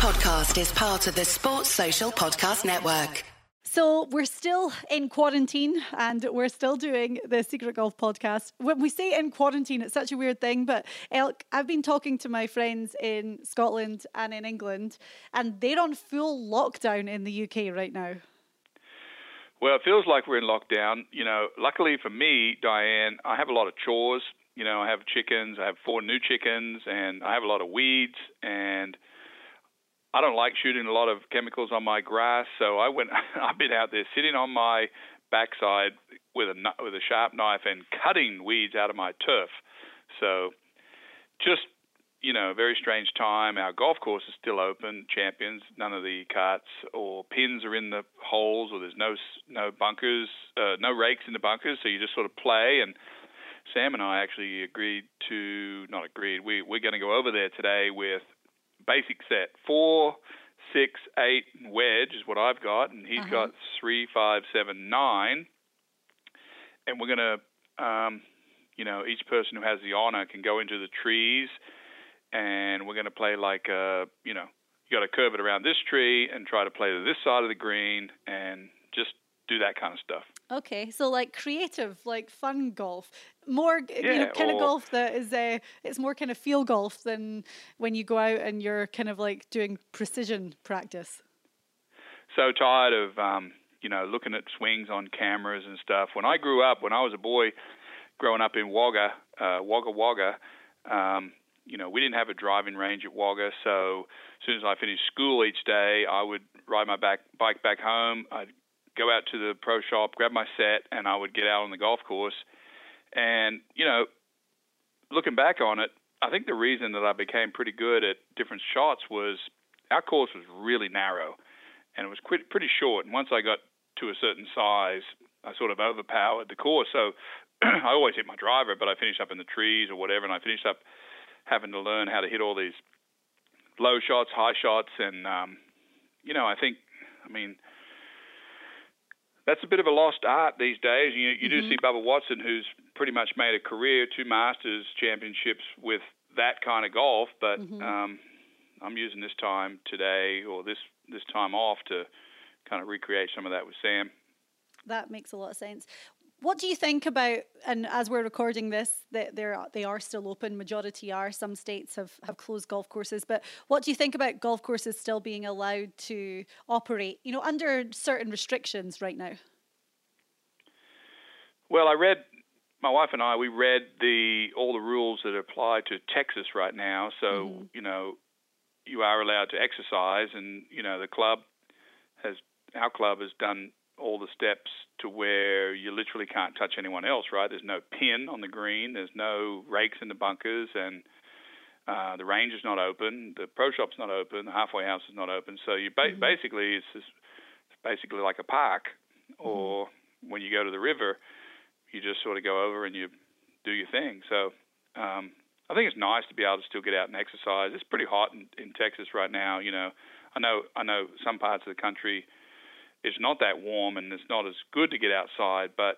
podcast is part of the Sports Social Podcast Network. So we're still in quarantine and we're still doing the Secret Golf podcast. When we say in quarantine, it's such a weird thing, but Elk, I've been talking to my friends in Scotland and in England, and they're on full lockdown in the UK right now. Well, it feels like we're in lockdown. You know, luckily for me, Diane, I have a lot of chores. You know, I have chickens, I have four new chickens, and I have a lot of weeds, and I don't like shooting a lot of chemicals on my grass, so I went. I've been out there sitting on my backside with a with a sharp knife and cutting weeds out of my turf. So, just you know, very strange time. Our golf course is still open, champions. None of the carts or pins are in the holes, or there's no no bunkers, uh, no rakes in the bunkers. So you just sort of play. And Sam and I actually agreed to not agreed. We we're going to go over there today with basic set four, six, eight, wedge is what I've got, and he's uh-huh. got three, five, seven, nine. And we're gonna, um, you know, each person who has the honor can go into the trees, and we're gonna play like, uh, you know, you got to curve it around this tree and try to play to this side of the green, and just do that kind of stuff. Okay, so like creative, like fun golf, more yeah, you know, kind of golf that is uh, it's more kind of feel golf than when you go out and you're kind of like doing precision practice. So tired of um, you know looking at swings on cameras and stuff. When I grew up, when I was a boy, growing up in Wagga, uh, Wagga Wagga. Um, you know, we didn't have a driving range at Wagga, so as soon as I finished school each day, I would ride my back bike back home. I'd go out to the pro shop, grab my set, and I would get out on the golf course. And you know, looking back on it, I think the reason that I became pretty good at different shots was our course was really narrow, and it was pretty short. And once I got to a certain size, I sort of overpowered the course. So I always hit my driver, but I finished up in the trees or whatever, and I finished up having to learn how to hit all these low shots, high shots, and um, you know, I think, I mean, that's a bit of a lost art these days. You, you mm-hmm. do see Bubba Watson, who's pretty much made a career, two Masters championships with that kind of golf. But mm-hmm. um, I'm using this time today or this this time off to kind of recreate some of that with Sam. That makes a lot of sense. What do you think about? And as we're recording this, that they are they are still open. Majority are. Some states have have closed golf courses. But what do you think about golf courses still being allowed to operate? You know, under certain restrictions right now. Well, I read. My wife and I we read the all the rules that apply to Texas right now. So mm-hmm. you know, you are allowed to exercise, and you know the club has our club has done all the steps to where you literally can't touch anyone else, right? There's no pin on the green, there's no rakes in the bunkers, and uh, the range is not open, the pro shop's not open, the halfway house is not open. So you ba- mm-hmm. basically it's, just, it's basically like a park, mm-hmm. or mm-hmm. when you go to the river, you just sort of go over and you do your thing. So um, I think it's nice to be able to still get out and exercise. It's pretty hot in, in Texas right now. You know, I know I know some parts of the country it's not that warm and it's not as good to get outside. But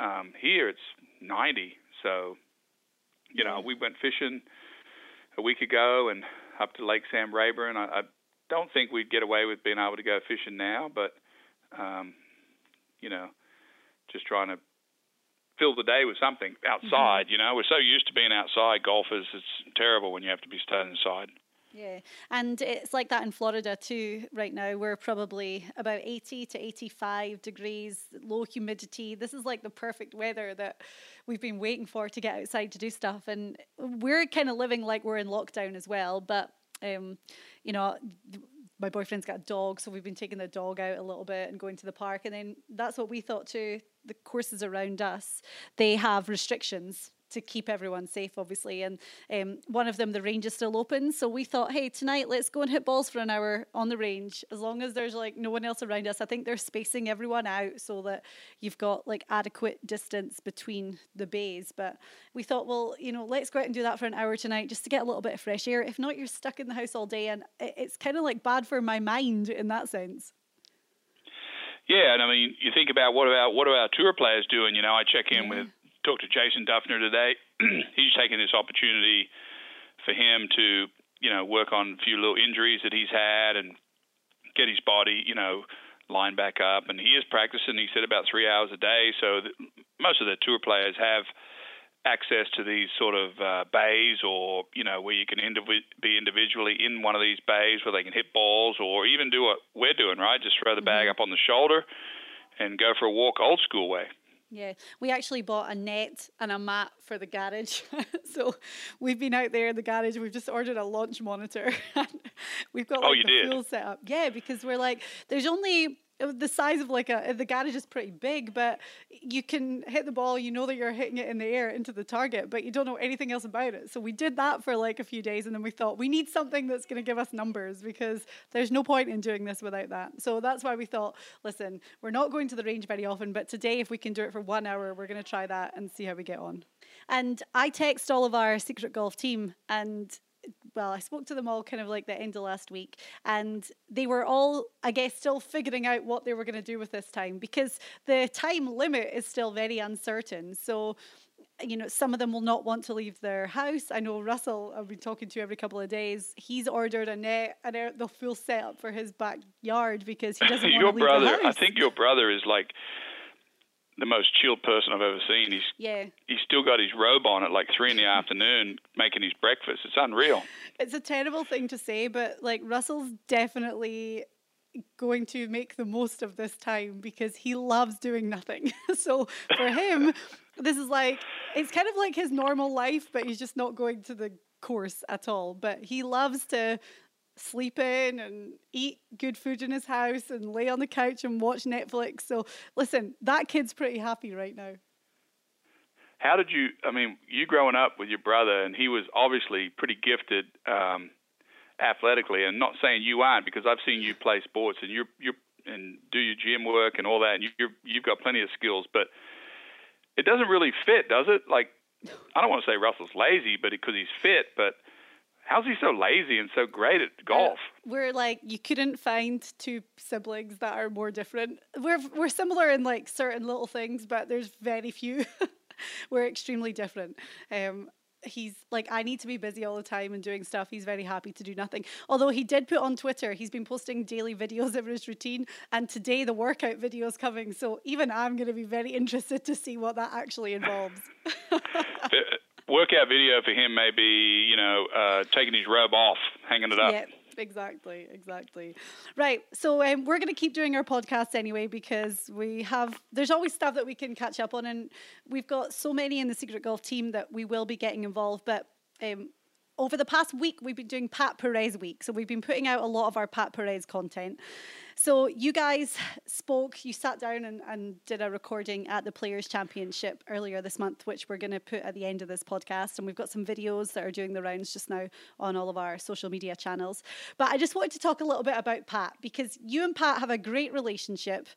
um, here it's 90, so you know we went fishing a week ago and up to Lake Sam Rayburn. I, I don't think we'd get away with being able to go fishing now, but um, you know, just trying to fill the day with something outside. Mm-hmm. You know, we're so used to being outside golfers. It's terrible when you have to be staying inside. Yeah, and it's like that in Florida too right now. We're probably about 80 to 85 degrees, low humidity. This is like the perfect weather that we've been waiting for to get outside to do stuff. And we're kind of living like we're in lockdown as well. But, um, you know, my boyfriend's got a dog, so we've been taking the dog out a little bit and going to the park. And then that's what we thought too. The courses around us, they have restrictions to keep everyone safe, obviously. And um, one of them, the range is still open. So we thought, hey, tonight let's go and hit balls for an hour on the range. As long as there's like no one else around us, I think they're spacing everyone out so that you've got like adequate distance between the bays. But we thought, well, you know, let's go out and do that for an hour tonight just to get a little bit of fresh air. If not, you're stuck in the house all day, and it's kind of like bad for my mind in that sense. Yeah, and I mean, you think about what about what are our tour players doing? You know, I check in yeah. with talked to Jason Dufner today. He's taking this opportunity for him to you know, work on a few little injuries that he's had and get his body, you know, lined back up. And he is practicing. He said about three hours a day. So most of the tour players have access to these sort of uh, bays or you know where you can indiv- be individually in one of these bays where they can hit balls or even do what we're doing right just throw the bag mm-hmm. up on the shoulder and go for a walk old school way yeah, we actually bought a net and a mat for the garage. so we've been out there in the garage. We've just ordered a launch monitor. we've got oh, like oh, the did? full setup. Yeah, because we're like, there's only the size of like a the garage is pretty big, but you can hit the ball. You know that you're hitting it in the air into the target, but you don't know anything else about it. So we did that for like a few days, and then we thought we need something that's going to give us numbers because there's no point in doing this without that. So that's why we thought, listen, we're not going to the range very often, but today if we can do it for one hour, we're going to try that and see how we get on. And I text all of our secret golf team and well, I spoke to them all kind of like the end of last week, and they were all, I guess, still figuring out what they were going to do with this time because the time limit is still very uncertain. So, you know, some of them will not want to leave their house. I know Russell, I've been talking to every couple of days. He's ordered a net and the full setup for his backyard because he doesn't want to leave brother, the house. I think your brother is like the most chilled person I've ever seen. He's yeah. He's still got his robe on at like three in the afternoon, making his breakfast. It's unreal. It's a terrible thing to say, but like Russell's definitely going to make the most of this time because he loves doing nothing. so for him, this is like it's kind of like his normal life, but he's just not going to the course at all. But he loves to sleep in and eat good food in his house and lay on the couch and watch Netflix. So listen, that kid's pretty happy right now. How did you? I mean, you growing up with your brother, and he was obviously pretty gifted um, athletically. And not saying you aren't, because I've seen you play sports and you're you're and do your gym work and all that, and you're you've got plenty of skills. But it doesn't really fit, does it? Like, I don't want to say Russell's lazy, but because he's fit, but How's he so lazy and so great at golf? Uh, we're like you couldn't find two siblings that are more different. We're we're similar in like certain little things, but there's very few. we're extremely different. Um, he's like I need to be busy all the time and doing stuff. He's very happy to do nothing. Although he did put on Twitter, he's been posting daily videos of his routine, and today the workout video is coming. So even I'm going to be very interested to see what that actually involves workout video for him may be, you know, uh, taking his robe off, hanging it up. Yeah, exactly, exactly. Right. So um, we're going to keep doing our podcast anyway because we have, there's always stuff that we can catch up on. And we've got so many in the Secret Golf team that we will be getting involved. But um, over the past week, we've been doing Pat Perez week. So we've been putting out a lot of our Pat Perez content. So you guys spoke, you sat down and, and did a recording at the Players Championship earlier this month, which we're going to put at the end of this podcast. And we've got some videos that are doing the rounds just now on all of our social media channels. But I just wanted to talk a little bit about Pat because you and Pat have a great relationship.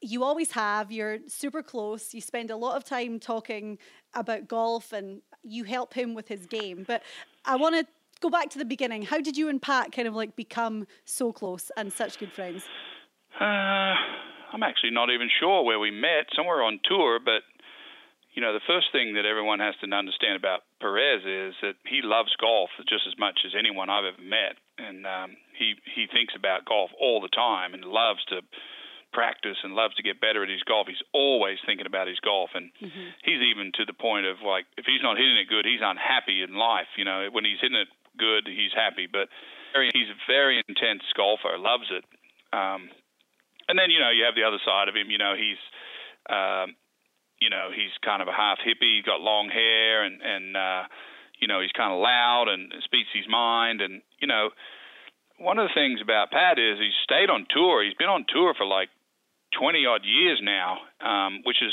You always have, you're super close. You spend a lot of time talking about golf and you help him with his game. But I want to go back to the beginning. How did you and Pat kind of like become so close and such good friends? Uh, I'm actually not even sure where we met. Somewhere on tour, but you know, the first thing that everyone has to understand about Perez is that he loves golf just as much as anyone I've ever met, and um, he he thinks about golf all the time and loves to practice and loves to get better at his golf. He's always thinking about his golf, and mm-hmm. he's even to the point of like, if he's not hitting it good, he's unhappy in life. You know, when he's hitting it good, he's happy. But he's a very intense golfer, loves it. Um, and then you know you have the other side of him. You know he's, um, you know he's kind of a half hippie. He's got long hair, and and uh, you know he's kind of loud and speaks his mind. And you know, one of the things about Pat is he's stayed on tour. He's been on tour for like 20 odd years now, um, which is,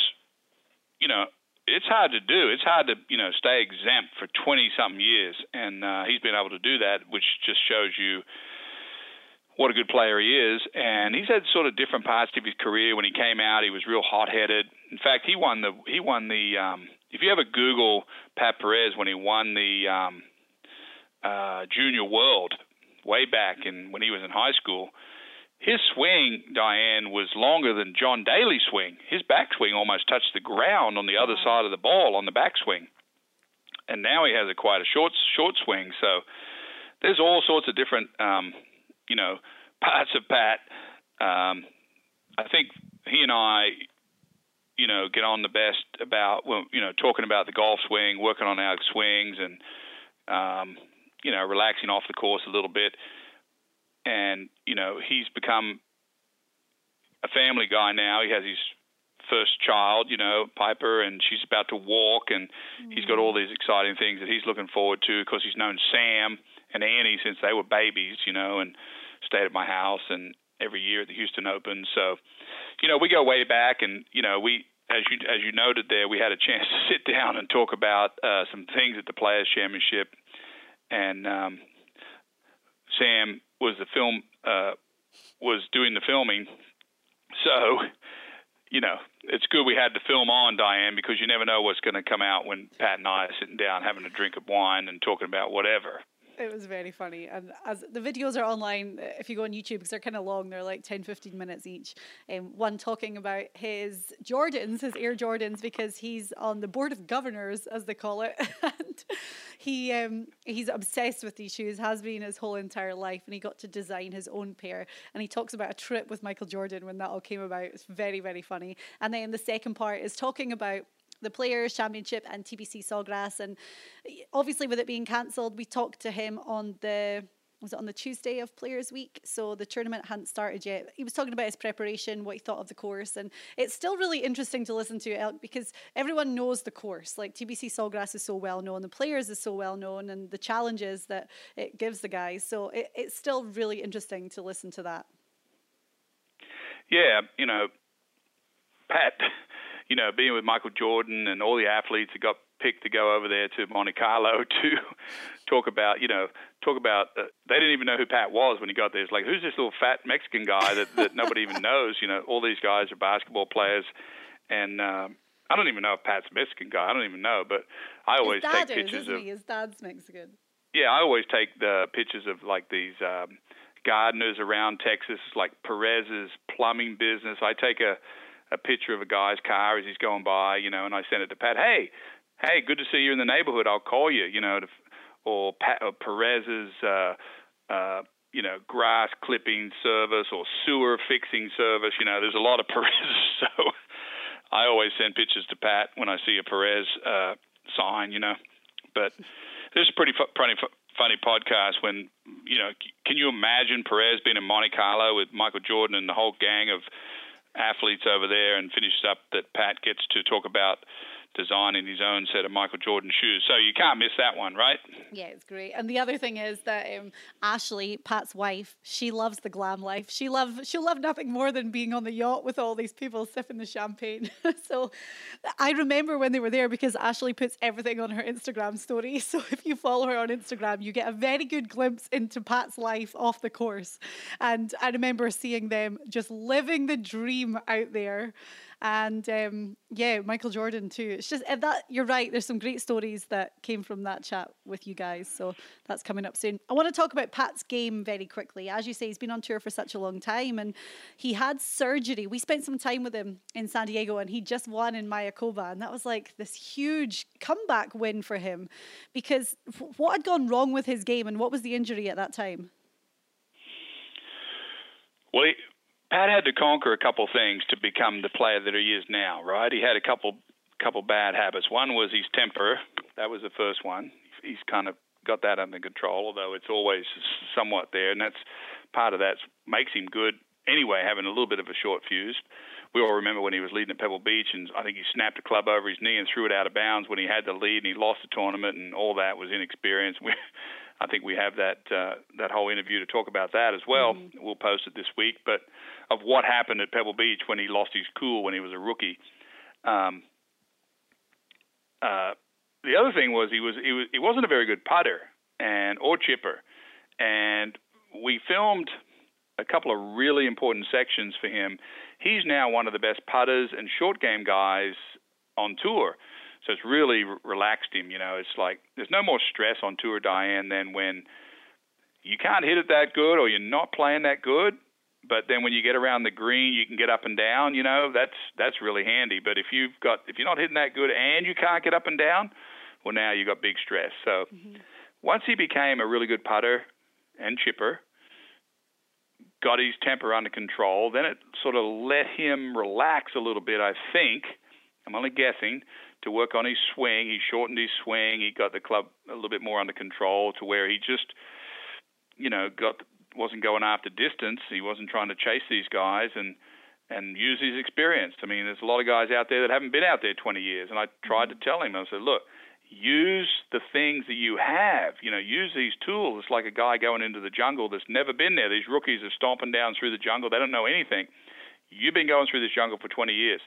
you know, it's hard to do. It's hard to, you know, stay exempt for 20 something years. And uh, he's been able to do that, which just shows you what a good player he is. And he's had sort of different parts of his career. When he came out, he was real hot headed. In fact, he won the, he won the, um, if you ever Google Pat Perez when he won the um, uh, Junior World way back in when he was in high school, his swing, Diane, was longer than John Daly's swing. His backswing almost touched the ground on the other side of the ball on the backswing. And now he has a quite a short short swing. So there's all sorts of different, um, you know, parts of Pat. Um, I think he and I, you know, get on the best about, well, you know, talking about the golf swing, working on our swings, and um, you know, relaxing off the course a little bit. And you know, he's become a family guy now. He has his first child, you know, Piper, and she's about to walk, and mm-hmm. he's got all these exciting things that he's looking forward to because he's known Sam and Annie since they were babies, you know, and stayed at my house and every year at the Houston Open. So, you know, we go way back, and you know, we as you as you noted there, we had a chance to sit down and talk about uh, some things at the Players Championship, and um, Sam was the film uh, was doing the filming, so you know, it's good we had the film on, Diane, because you never know what's going to come out when Pat and I are sitting down having a drink of wine and talking about whatever. It was very funny. And as the videos are online, if you go on YouTube, because they're kind of long, they're like 10, 15 minutes each. Um, one talking about his Jordans, his Air Jordans, because he's on the board of governors, as they call it. and he um, he's obsessed with these shoes, has been his whole entire life. And he got to design his own pair. And he talks about a trip with Michael Jordan when that all came about. It's very, very funny. And then the second part is talking about the Players Championship and TPC Sawgrass. And eh, obviously, with it being cancelled, we talked to him on the was it on the Tuesday of Players Week? So the tournament hadn't started yet. He was talking about his preparation, what he thought of the course, and it's still really interesting to listen to Elk because everyone knows the course. Like TPC Sawgrass is so well known, the players is so well known, and the challenges that it gives the guys. So it, it's still really interesting to listen to that. Yeah, you know, Pat you know, being with Michael Jordan and all the athletes that got picked to go over there to Monte Carlo to talk about, you know, talk about. Uh, they didn't even know who Pat was when he got there. It's like, who's this little fat Mexican guy that that nobody even knows? You know, all these guys are basketball players, and um, I don't even know if Pat's a Mexican guy. I don't even know, but I always take is, pictures of. He? His dad's Mexican. Yeah, I always take the pictures of like these. Um, gardeners around Texas, like Perez's plumbing business. I take a a picture of a guy's car as he's going by, you know, and I send it to Pat. Hey, hey, good to see you in the neighborhood. I'll call you, you know, to, or Pat or Perez's, uh, uh, you know, grass clipping service or sewer fixing service. You know, there's a lot of Perez, so I always send pictures to Pat when I see a Perez uh, sign, you know. But this is a pretty fu- pretty fu- funny podcast when you know. Can you imagine Perez being in Monte Carlo with Michael Jordan and the whole gang of athletes over there and finishes up that Pat gets to talk about designing his own set of Michael Jordan shoes. So you can't miss that one, right? Yeah, it's great. And the other thing is that um, Ashley, Pat's wife, she loves the glam life. She love she'll love nothing more than being on the yacht with all these people sipping the champagne. so I remember when they were there because Ashley puts everything on her Instagram story. So if you follow her on Instagram, you get a very good glimpse into Pat's life off the course. And I remember seeing them just living the dream out there and um, yeah, Michael Jordan too. It's just that you're right. There's some great stories that came from that chat with you guys. So that's coming up soon. I want to talk about Pat's game very quickly. As you say, he's been on tour for such a long time, and he had surgery. We spent some time with him in San Diego, and he just won in Mayakoba, and that was like this huge comeback win for him. Because what had gone wrong with his game, and what was the injury at that time? Well, Pat had to conquer a couple things to become the player that he is now, right? He had a couple couple bad habits. One was his temper. That was the first one. He's kind of got that under control, although it's always somewhat there, and that's part of that makes him good anyway, having a little bit of a short fuse. We all remember when he was leading at Pebble Beach, and I think he snapped a club over his knee and threw it out of bounds when he had the lead, and he lost the tournament, and all that was inexperience. I think we have that uh, that whole interview to talk about that as well. Mm-hmm. We'll post it this week, but of what happened at Pebble Beach when he lost his cool when he was a rookie. Um, uh, the other thing was he was he was he wasn't a very good putter and or chipper, and we filmed a couple of really important sections for him. He's now one of the best putters and short game guys on tour. So it's really relaxed him. You know, it's like there's no more stress on tour, Diane, than when you can't hit it that good or you're not playing that good. But then when you get around the green, you can get up and down. You know, that's that's really handy. But if you've got if you're not hitting that good and you can't get up and down, well, now you have got big stress. So. Mm-hmm. Once he became a really good putter, and chipper, got his temper under control. Then it sort of let him relax a little bit, I think. I'm only guessing to work on his swing. He shortened his swing. He got the club a little bit more under control to where he just, you know, got wasn't going after distance. He wasn't trying to chase these guys and and use his experience. I mean, there's a lot of guys out there that haven't been out there 20 years, and I tried to mm-hmm. tell him. I said, look, use the things that you have. You know, use these tools. It's like a guy going into the jungle that's never been there. These rookies are stomping down through the jungle. They don't know anything. You've been going through this jungle for 20 years.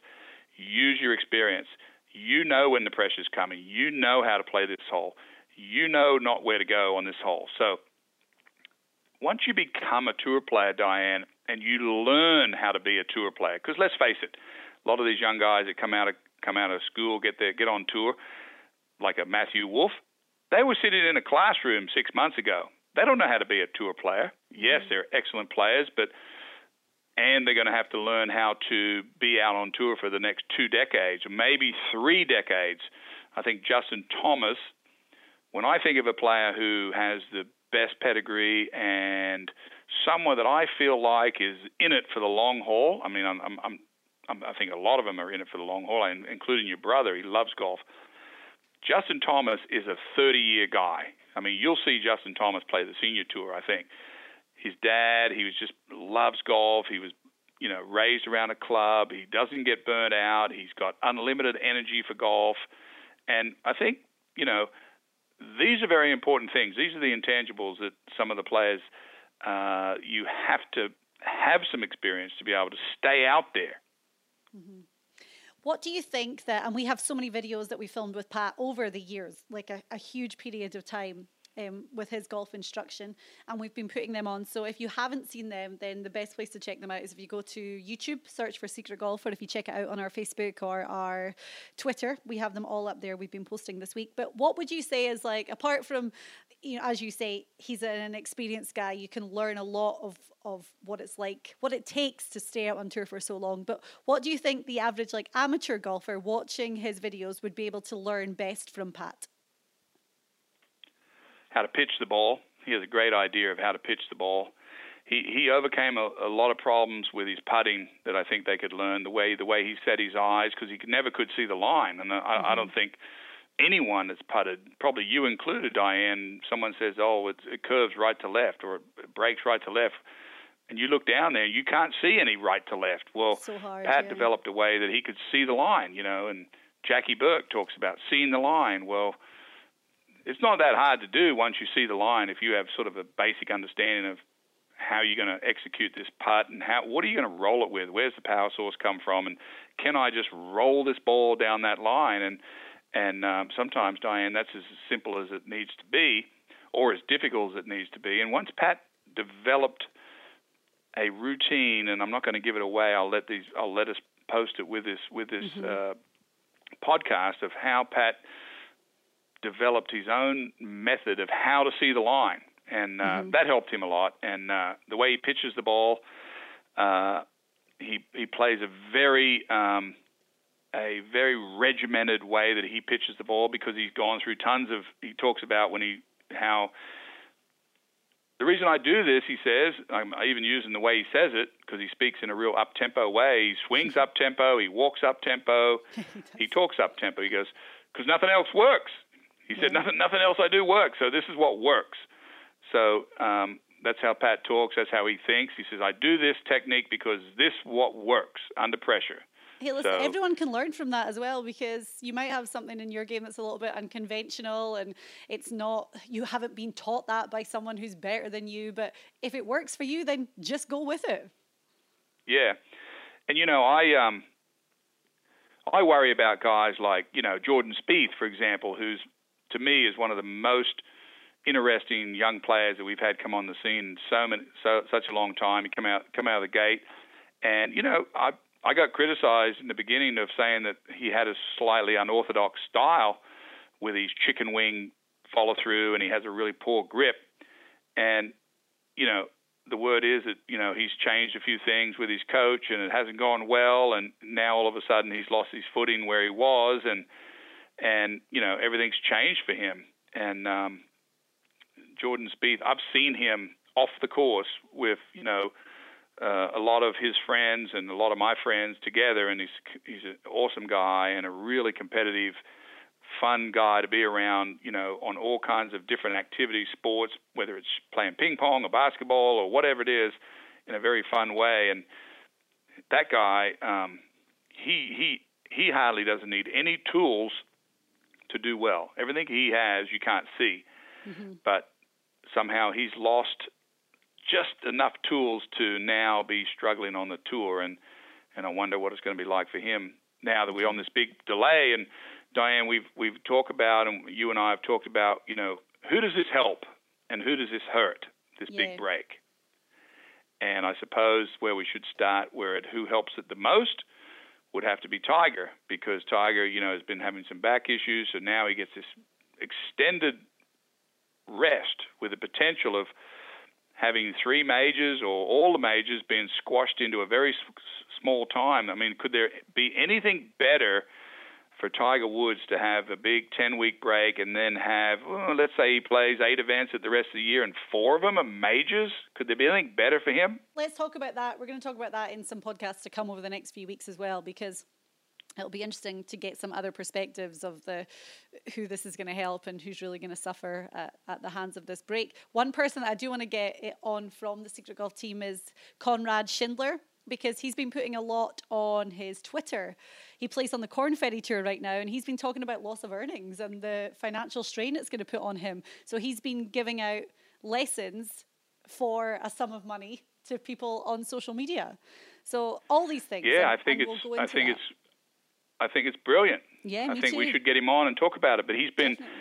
Use your experience. You know when the pressure's coming. You know how to play this hole. You know not where to go on this hole. So once you become a tour player, Diane, and you learn how to be a tour player, because let's face it, a lot of these young guys that come out of come out of school, get there, get on tour, like a Matthew Wolff, they were sitting in a classroom six months ago. They don't know how to be a tour player. Yes, mm-hmm. they're excellent players, but and they're going to have to learn how to be out on tour for the next two decades, maybe three decades. I think Justin Thomas, when I think of a player who has the best pedigree and someone that I feel like is in it for the long haul. I mean, I'm, I'm, I'm, i think a lot of them are in it for the long haul, including your brother. He loves golf. Justin Thomas is a 30 year guy. I mean, you'll see Justin Thomas play the senior tour, I think his dad. He was just loves golf. He was, you know, raised around a club. He doesn't get burnt out. He's got unlimited energy for golf, and I think you know these are very important things. These are the intangibles that some of the players uh, you have to have some experience to be able to stay out there. Mm-hmm. What do you think that, and we have so many videos that we filmed with Pat over the years, like a, a huge period of time um, with his golf instruction, and we've been putting them on. So if you haven't seen them, then the best place to check them out is if you go to YouTube, search for Secret Golf, or if you check it out on our Facebook or our Twitter, we have them all up there. We've been posting this week. But what would you say is like, apart from, you know, as you say, he's an experienced guy. You can learn a lot of of what it's like, what it takes to stay out on tour for so long. But what do you think the average like amateur golfer watching his videos would be able to learn best from Pat? How to pitch the ball. He has a great idea of how to pitch the ball. He he overcame a, a lot of problems with his putting that I think they could learn. The way the way he set his eyes because he never could see the line, and I, mm-hmm. I don't think anyone that's putted, probably you included, Diane. Someone says, "Oh, it, it curves right to left or it breaks right to left." and you look down there, you can't see any right to left. Well, so hard, Pat yeah. developed a way that he could see the line, you know, and Jackie Burke talks about seeing the line. Well, it's not that hard to do once you see the line if you have sort of a basic understanding of how you're going to execute this putt and how what are you going to roll it with? Where's the power source come from? And can i just roll this ball down that line? And and um, sometimes diane that's as simple as it needs to be or as difficult as it needs to be. And once pat developed a routine and i'm not going to give it away i'll let these i'll let us post it with this with this mm-hmm. uh, podcast of how pat developed his own method of how to see the line, and uh, mm-hmm. that helped him a lot. And uh, the way he pitches the ball, uh, he he plays a very um, a very regimented way that he pitches the ball because he's gone through tons of. He talks about when he how. The reason I do this, he says, I'm even using the way he says it because he speaks in a real up tempo way. He swings up tempo, he walks up tempo, he, he talks up tempo. He goes, because nothing else works. He said, nothing, nothing else I do works, so this is what works. So um, that's how Pat talks. That's how he thinks. He says, I do this technique because this what works under pressure. Hey, listen, so, everyone can learn from that as well because you might have something in your game that's a little bit unconventional and it's not, you haven't been taught that by someone who's better than you. But if it works for you, then just go with it. Yeah. And, you know, I, um, I worry about guys like, you know, Jordan Spieth, for example, who's to me is one of the most interesting young players that we've had come on the scene in so many so such a long time. He come out come out of the gate, and you know I I got criticized in the beginning of saying that he had a slightly unorthodox style with his chicken wing follow through, and he has a really poor grip. And you know the word is that you know he's changed a few things with his coach, and it hasn't gone well. And now all of a sudden he's lost his footing where he was, and and you know everything's changed for him. And um, Jordan Spieth, I've seen him off the course with you know uh, a lot of his friends and a lot of my friends together, and he's he's an awesome guy and a really competitive, fun guy to be around. You know, on all kinds of different activities, sports, whether it's playing ping pong or basketball or whatever it is, in a very fun way. And that guy, um, he he he hardly doesn't need any tools to do well. Everything he has, you can't see, mm-hmm. but somehow he's lost just enough tools to now be struggling on the tour, and and I wonder what it's going to be like for him now that we're on this big delay. And Diane, we've we've talked about, and you and I have talked about, you know, who does this help and who does this hurt? This yeah. big break. And I suppose where we should start, where it who helps it the most, would have to be Tiger because Tiger, you know, has been having some back issues, so now he gets this extended rest with the potential of having three majors or all the majors being squashed into a very small time. I mean, could there be anything better for Tiger Woods to have a big 10 week break and then have, well, let's say he plays eight events at the rest of the year and four of them are majors? Could there be anything better for him? Let's talk about that. We're going to talk about that in some podcasts to come over the next few weeks as well because it'll be interesting to get some other perspectives of the who this is going to help and who's really going to suffer at, at, the hands of this break. One person that I do want to get on from the Secret Golf team is Conrad Shindler because he's been putting a lot on his Twitter. He plays on the Korn Ferry Tour right now, and he's been talking about loss of earnings and the financial strain it's going to put on him. So he's been giving out lessons for a sum of money to people on social media. So all these things. Yeah, and, I think it's. We'll I think that. it's I think it's brilliant. Yeah, I think too. we should get him on and talk about it. But he's been, Definitely.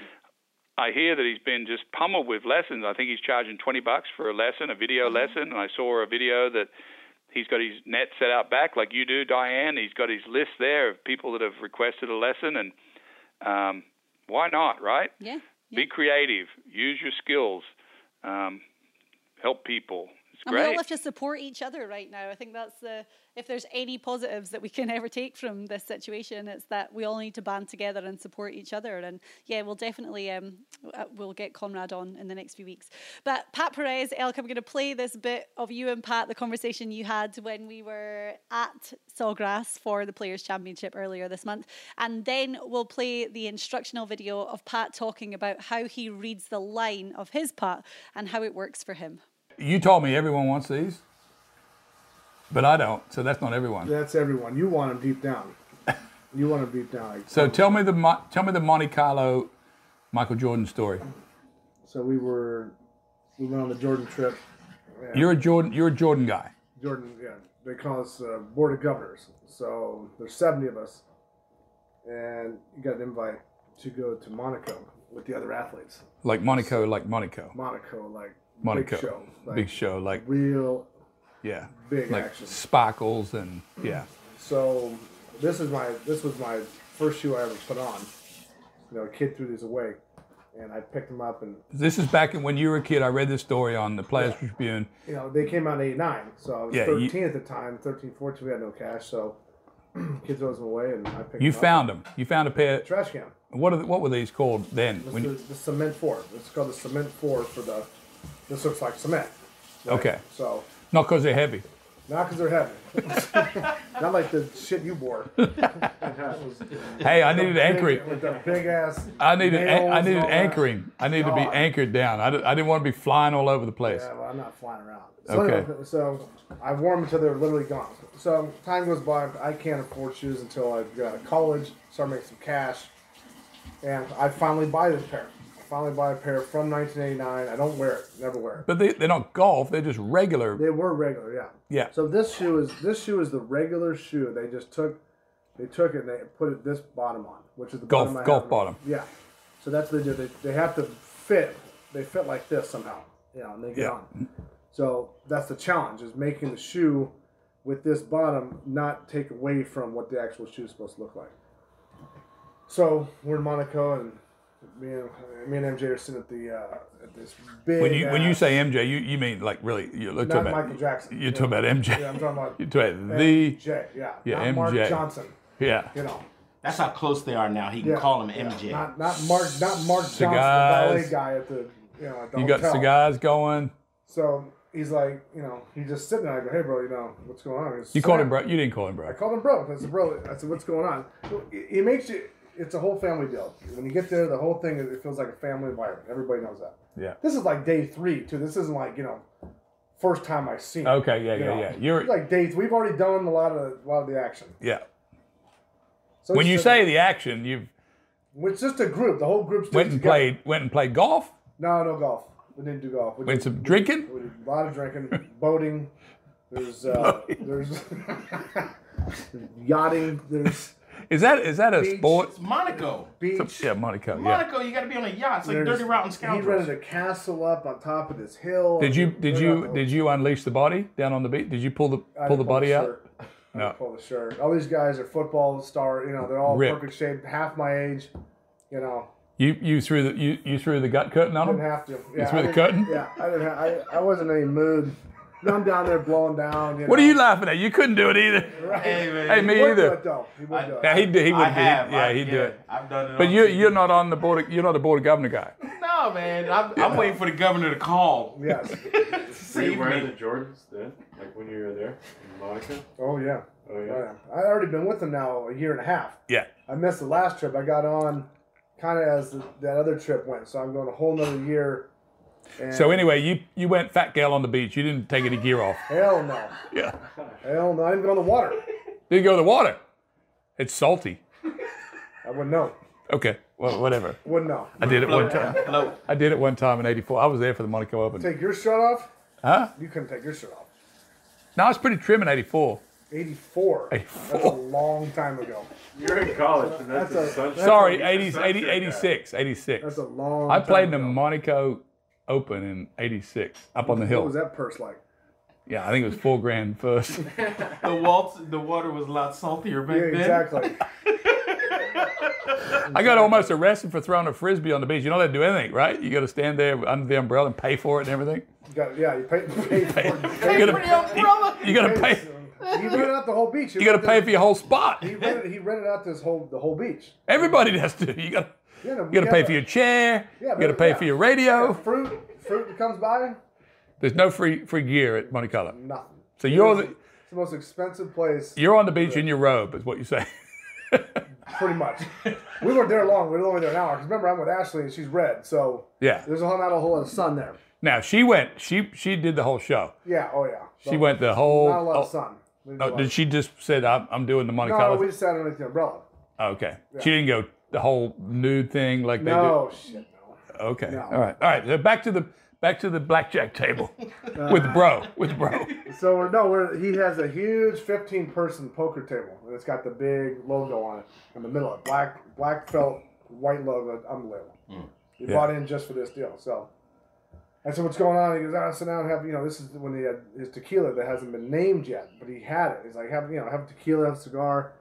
I hear that he's been just pummeled with lessons. I think he's charging 20 bucks for a lesson, a video mm-hmm. lesson. And I saw a video that he's got his net set out back like you do, Diane. He's got his list there of people that have requested a lesson. And um, why not, right? Yeah, yeah. Be creative, use your skills, um, help people. And we all have to support each other right now. I think that's the if there's any positives that we can ever take from this situation, it's that we all need to band together and support each other. And yeah, we'll definitely um, uh, we'll get Conrad on in the next few weeks. But Pat Perez, Elk, I'm going to play this bit of you and Pat, the conversation you had when we were at Sawgrass for the Players Championship earlier this month, and then we'll play the instructional video of Pat talking about how he reads the line of his putt and how it works for him. You told me everyone wants these. But I don't, so that's not everyone. That's everyone. You want them deep down. You want them deep down. So tell me the tell me the Monte Carlo Michael Jordan story. So we were we went on the Jordan trip. You're a Jordan. You're a Jordan guy. Jordan, yeah. They call us uh, board of governors. So there's 70 of us, and you got an invite to go to Monaco with the other athletes. Like Monaco, like Monaco. Monaco, like Monaco, big show, like big show, like real yeah. Big like action. Sparkles and yeah. So this is my this was my first shoe I ever put on. You know, a kid threw these away, and I picked them up and. This is back when you were a kid. I read this story on the Players yeah. Tribune. You know, they came out in '89, so I was yeah, 13 you, at the time. 13, 14, we had no cash, so kids threw them away, and I picked. You them found them. You found a pair. Trash can. What are the, what were these called then? This is the cement four. It's called the cement four for the. This looks like cement. Right? Okay. So. Not because they're heavy. Not because they're heavy. Not like the shit you wore. hey, I needed anchoring. With the big ass. I needed. I needed anchoring. That. I needed to be anchored down. I, I didn't want to be flying all over the place. Yeah, well, I'm not flying around. So okay. Anyway, so I wore them until they're literally gone. So time goes by. I can't afford shoes until I get out of college, start making some cash, and I finally buy this pair finally buy a pair from 1989. I don't wear it, never wear it. But they, they don't golf. They're just regular. They were regular, yeah. Yeah. So this shoe is this shoe is the regular shoe. They just took they took it and they put it this bottom on, which is the golf bottom golf bottom. Yeah. So that's what they do. They, they have to fit. They fit like this somehow. You know, and they get yeah. on. So that's the challenge is making the shoe with this bottom not take away from what the actual shoe is supposed to look like. So we're in Monaco and me and me and MJ are sitting at the uh, at this big. When you when you say MJ, you, you mean like really you're not talking about Michael Jackson. You're talking about MJ. Yeah, I'm talking about. You're talking about the MJ. Yeah. Yeah, not MJ. Mark Johnson. Yeah. You know. That's how close they are now. He can yeah, call him MJ. Yeah. Not not Mark not Mark Johnson, the ballet guy at the you know at the You hotel. got cigars going. So he's like, you know, he's just sitting there. I go, hey, bro, you know, what's going on? He's You called him bro. You didn't call him bro. I called him bro. I said, bro, I said, what's going on? He makes you, it's a whole family deal. When you get there, the whole thing, it feels like a family environment. Everybody knows that. Yeah. This is like day three, too. This isn't like, you know, first time I seen. Okay. Yeah. Yeah. know. Yeah. You're. It's like days. We've already done a lot of a lot of the action. Yeah. So When you say the action, you've it's just a group. The whole group went and together. played. Went and played golf. No, no golf. We didn't do golf. We Went did, some drinking. we did a lot of drinking, boating. There's uh, there's yachting. There's Is that is that a Beach. sport? It's Monaco. beach. Yeah, Monaco. Yeah. Monaco, you got to be on a yacht. It's like There's- Dirty Rotten scoundrels. He Scoundrels. rented a castle up on top of this hill. Did you did you did you unleash the body down on the beach? Did you pull the I pull didn't the body out? shirt. I No. didn't pull the shirt. All these guys are football star. You know, they're all Ripped. perfect shape, half my age. You know, You you threw the you, you threw the gut curtain on didn't him. have to. Yeah, threw I the didn't- curtain? Yeah, I didn't. Have, I I wasn't in any mood. I'm down there blowing down. You What are you laughing at? You couldn't do it either. Right. Hey, man. Hey, He me would do either. it. He would do it. Yeah, he'd do. He would. I have. He, yeah, I- he'd do it. I've done it. But you TV. you're not on the board. Of, you're not a board of governor guy. No, man. I'm, I'm waiting for the governor to call. Yes. Were you wearing me. the Jordans then? Like when you were there in Monaco? Oh yeah. Oh Oh, yeah. yeah. I already been with them now a year and a half. Yeah. I missed the last trip. I got on kind of as the, that other trip went, so I'm going a whole nother year. And So anyway, you you went fat gal on the beach. You didn't take any gear off. hell no, Yeah. hell no. I didn't go in the water. Didn't go to the water. It's salty. I wouldn't know. Okay. Well, whatever. Wouldn't know. I did it one time. Float. I did it one time in '84. I was there for the Monaco Open. Take your shirt off. Huh? You couldn't take your shirt off. No, I was pretty trim in '84. 84. That's a long time ago. You're in college, and that's, That's a, a- sunshine. Sorry, He's a 80, sunset 80, guy. 86, 86. That's a long. I played in the ago. Monaco Open in '86 up on the hill. What was that purse like? Yeah, I think it was four grand first. The waltz, the water was a lot saltier back Yeah, then. exactly. I got almost arrested for throwing a frisbee on the beach. You don't let to do anything, right? You got to stand there under the umbrella and pay for it and everything. You got, yeah, you pay, pay for it. You For the got umbrella. to you got to pay. He rented out the whole beach. He You got to rented- pay for your whole spot. He rented, he rented out this whole the whole beach. Everybody has to. You got Yeah, no, you got to pay for your chair. Yeah, You got to pay yeah. for your radio. fruit, fruit that comes by, There's no free free gear at Monte Carlo. nothing. So you're It's the, the most expensive place, you're on the beach in your robe, is what you say. pretty much. we weren't there long. We were only there an hour. Because remember, I'm with Ashley and she's red, so Yeah. there's a whole, not a whole lot of sun there. Now she went. She she did the whole show. Yeah, oh yeah. She So, went the whole. Not a lot oh, oh of sun. Oh, did she just said I'm, I'm doing the Monte No, Carlo? No, we just sat underneath the umbrella. Oh, okay. She didn't go the whole nude thing like No, shit, no. they. Okay. No. All right. All right. So back to the back to the blackjack table with bro with bro. So we're no, we're he has a huge 15 person poker table and it's got the big logo on it in the middle of. Black black felt white logo, unbelievable. Hmm. He Yeah. bought in just for this deal. So I said, "What's going on?" He goes, ah, "I sit down and have you know this is when he had his tequila that hasn't been named yet, but he had it. He's like, have you know have tequila, have a cigar."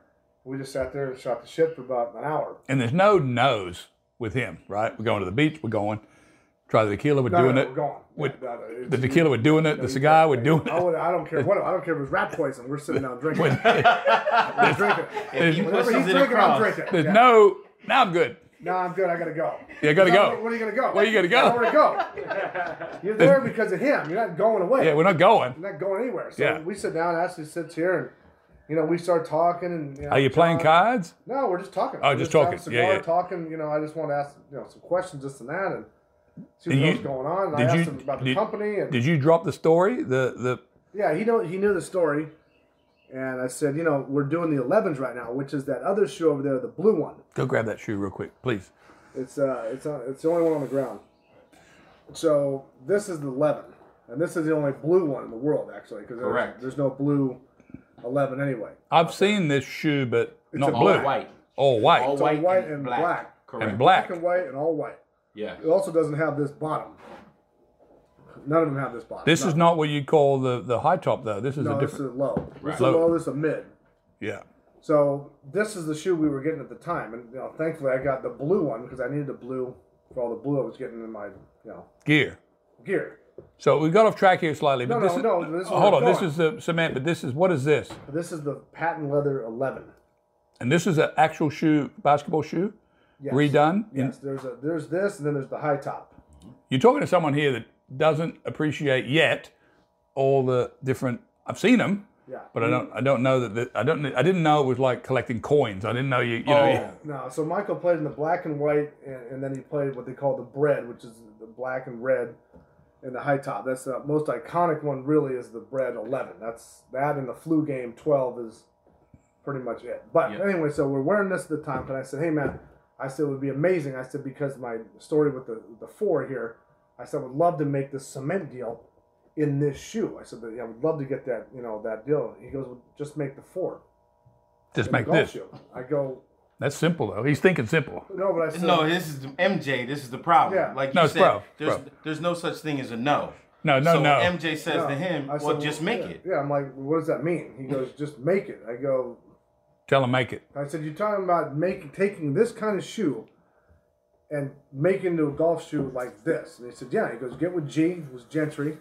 We just sat there and shot the shit for about an hour. And there's no no's with him, right? We're going to the beach. We're going. Try the tequila. We're No, doing no, it. We're going. With- Yeah, no, no, The tequila. We're doing it. The cigar. We're doing I, it. would, I don't care what. I don't care if it was rat poison. We're sitting down drinking. With- We're drinking. There's, You Whenever he's it drinking, I'm drinking. there's Yeah. no. Now I'm good. No, I'm good. I gotta go. Yeah, gotta go. Where are you gonna go? Where you gonna go? Where to go? You're there because of him. You're not going away. Yeah, we're not going. You're not going anywhere. So Yeah. we sit down. Ashley sits here, and you know we start talking. And you know, Are you playing John- cards? No, we're just talking. Oh, We're just having talking. cigar, Yeah, yeah. Talking. You know, I just want to ask you know some questions, this and that, and see Did what you- was going on. And I did asked you- him about the did- company, and Did you drop the story? The the yeah, he know he knew the story. And I said, you know, we're doing the 11s right now, which is that other shoe over there, the blue one. go grab that shoe real quick, please. It's uh, it's uh, it's the only one on the ground. So this is the 11, and this is the only blue one in the world actually, because Correct. there's, there's no blue 11 anyway. I've seen this shoe, but not a All blue. white. All white. All It's all white, white and, and black. black. Correct. and black. Black and white and all white. Yeah. It also doesn't have this bottom. None of them have this bottom. This is None. not what you call the the high top though. This is No, a this is different. low. This Right. is Low. low. This is a mid. Yeah. So this is the shoe we were getting at the time, and you know, thankfully I got the blue one because I needed the blue for all the blue I was getting in my you know Gear. gear. So we got off track here slightly, but No, this no, is no, this is hold on. This is the cement, but this is what is this? This is the patent leather 11. And this is an actual shoe, basketball shoe, Yes. redone. In- Yes, there's a there's this, and then there's the high top. You're talking to someone here that doesn't appreciate yet all the different. I've seen them, Yeah. but I don't. I don't know that. The, I don't. I didn't know it was like collecting coins. I didn't know you. You know. Oh. you- No, so Michael played in the black and white, and, and then he played what they call the bread, which is the black and red, and the high top. That's the most iconic one. Really, is the Bred eleven. That's that, and the flu game twelve is pretty much it. But Yep. anyway, so we're wearing this at the time, and I said, "Hey man," I said it would be amazing. I said because my story with the the four here, I said I would love to make this cement deal in this shoe. I said, Yeah, "I would love to get that, you know, that deal." He goes, well, "Just make the four. Just make this. shoe." I go, That's simple though. He's thinking simple. "No," but I said, No, this is the MJ. This is the problem. Yeah. Like you No, it's said, bro, there's bro. there's no such thing as a no. No, no, so no. MJ says No. to him, I said, "Well, just make yeah. it." Yeah, I'm like, what does that mean? He goes, just make it. I go, Tell him make it. I said, you're talking about making taking this kind of shoe and making into a golf shoe like this. And he said, yeah. He goes, get with G, who was Gentry,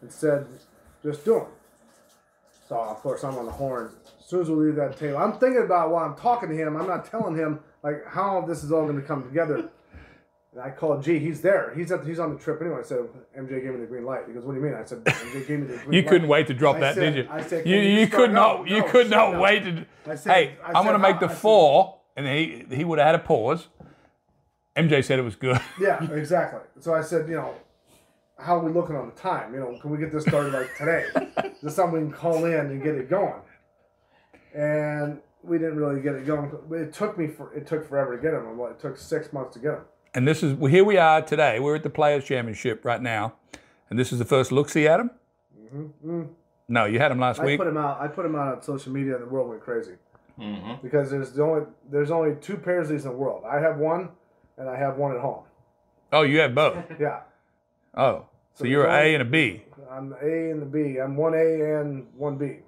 and said, just do it. So of course I'm on the horn. As soon as we leave that table, I'm thinking about while I'm talking to him. I'm not telling him like how this is all going to come together. And I called G. He's there. He's at. He's on the trip anyway. I said, MJ gave me the green light. He goes, What do you mean? I said, MJ gave me the green You light. couldn't wait to drop I that, said- did you? I said, you "Can you you could not. no, you no, could not up." wait to. I said- hey, I I'm going to make the I said- four, and he he would have had a pause. MJ said it was good. Yeah, exactly. So I said, you know, how are we looking on the time? You know, can we get this started like today? Is this something we can call in and get it going? And we didn't really get it going. It took me for it took forever to get them. It took six months to get them. And this is well, here we are today. We're at the Players Championship right now, and this is the first look see at him. No, you had him last Mm-hmm. I week. put them out. I put them out on social media, and the world went crazy Mm-hmm. because there's the only there's only two pairs of these in the world. I have one, and I have one at home. oh, you have both. Yeah, Oh, so So you're there's an A and a B. I'm the A and the B. I'm one A and one B.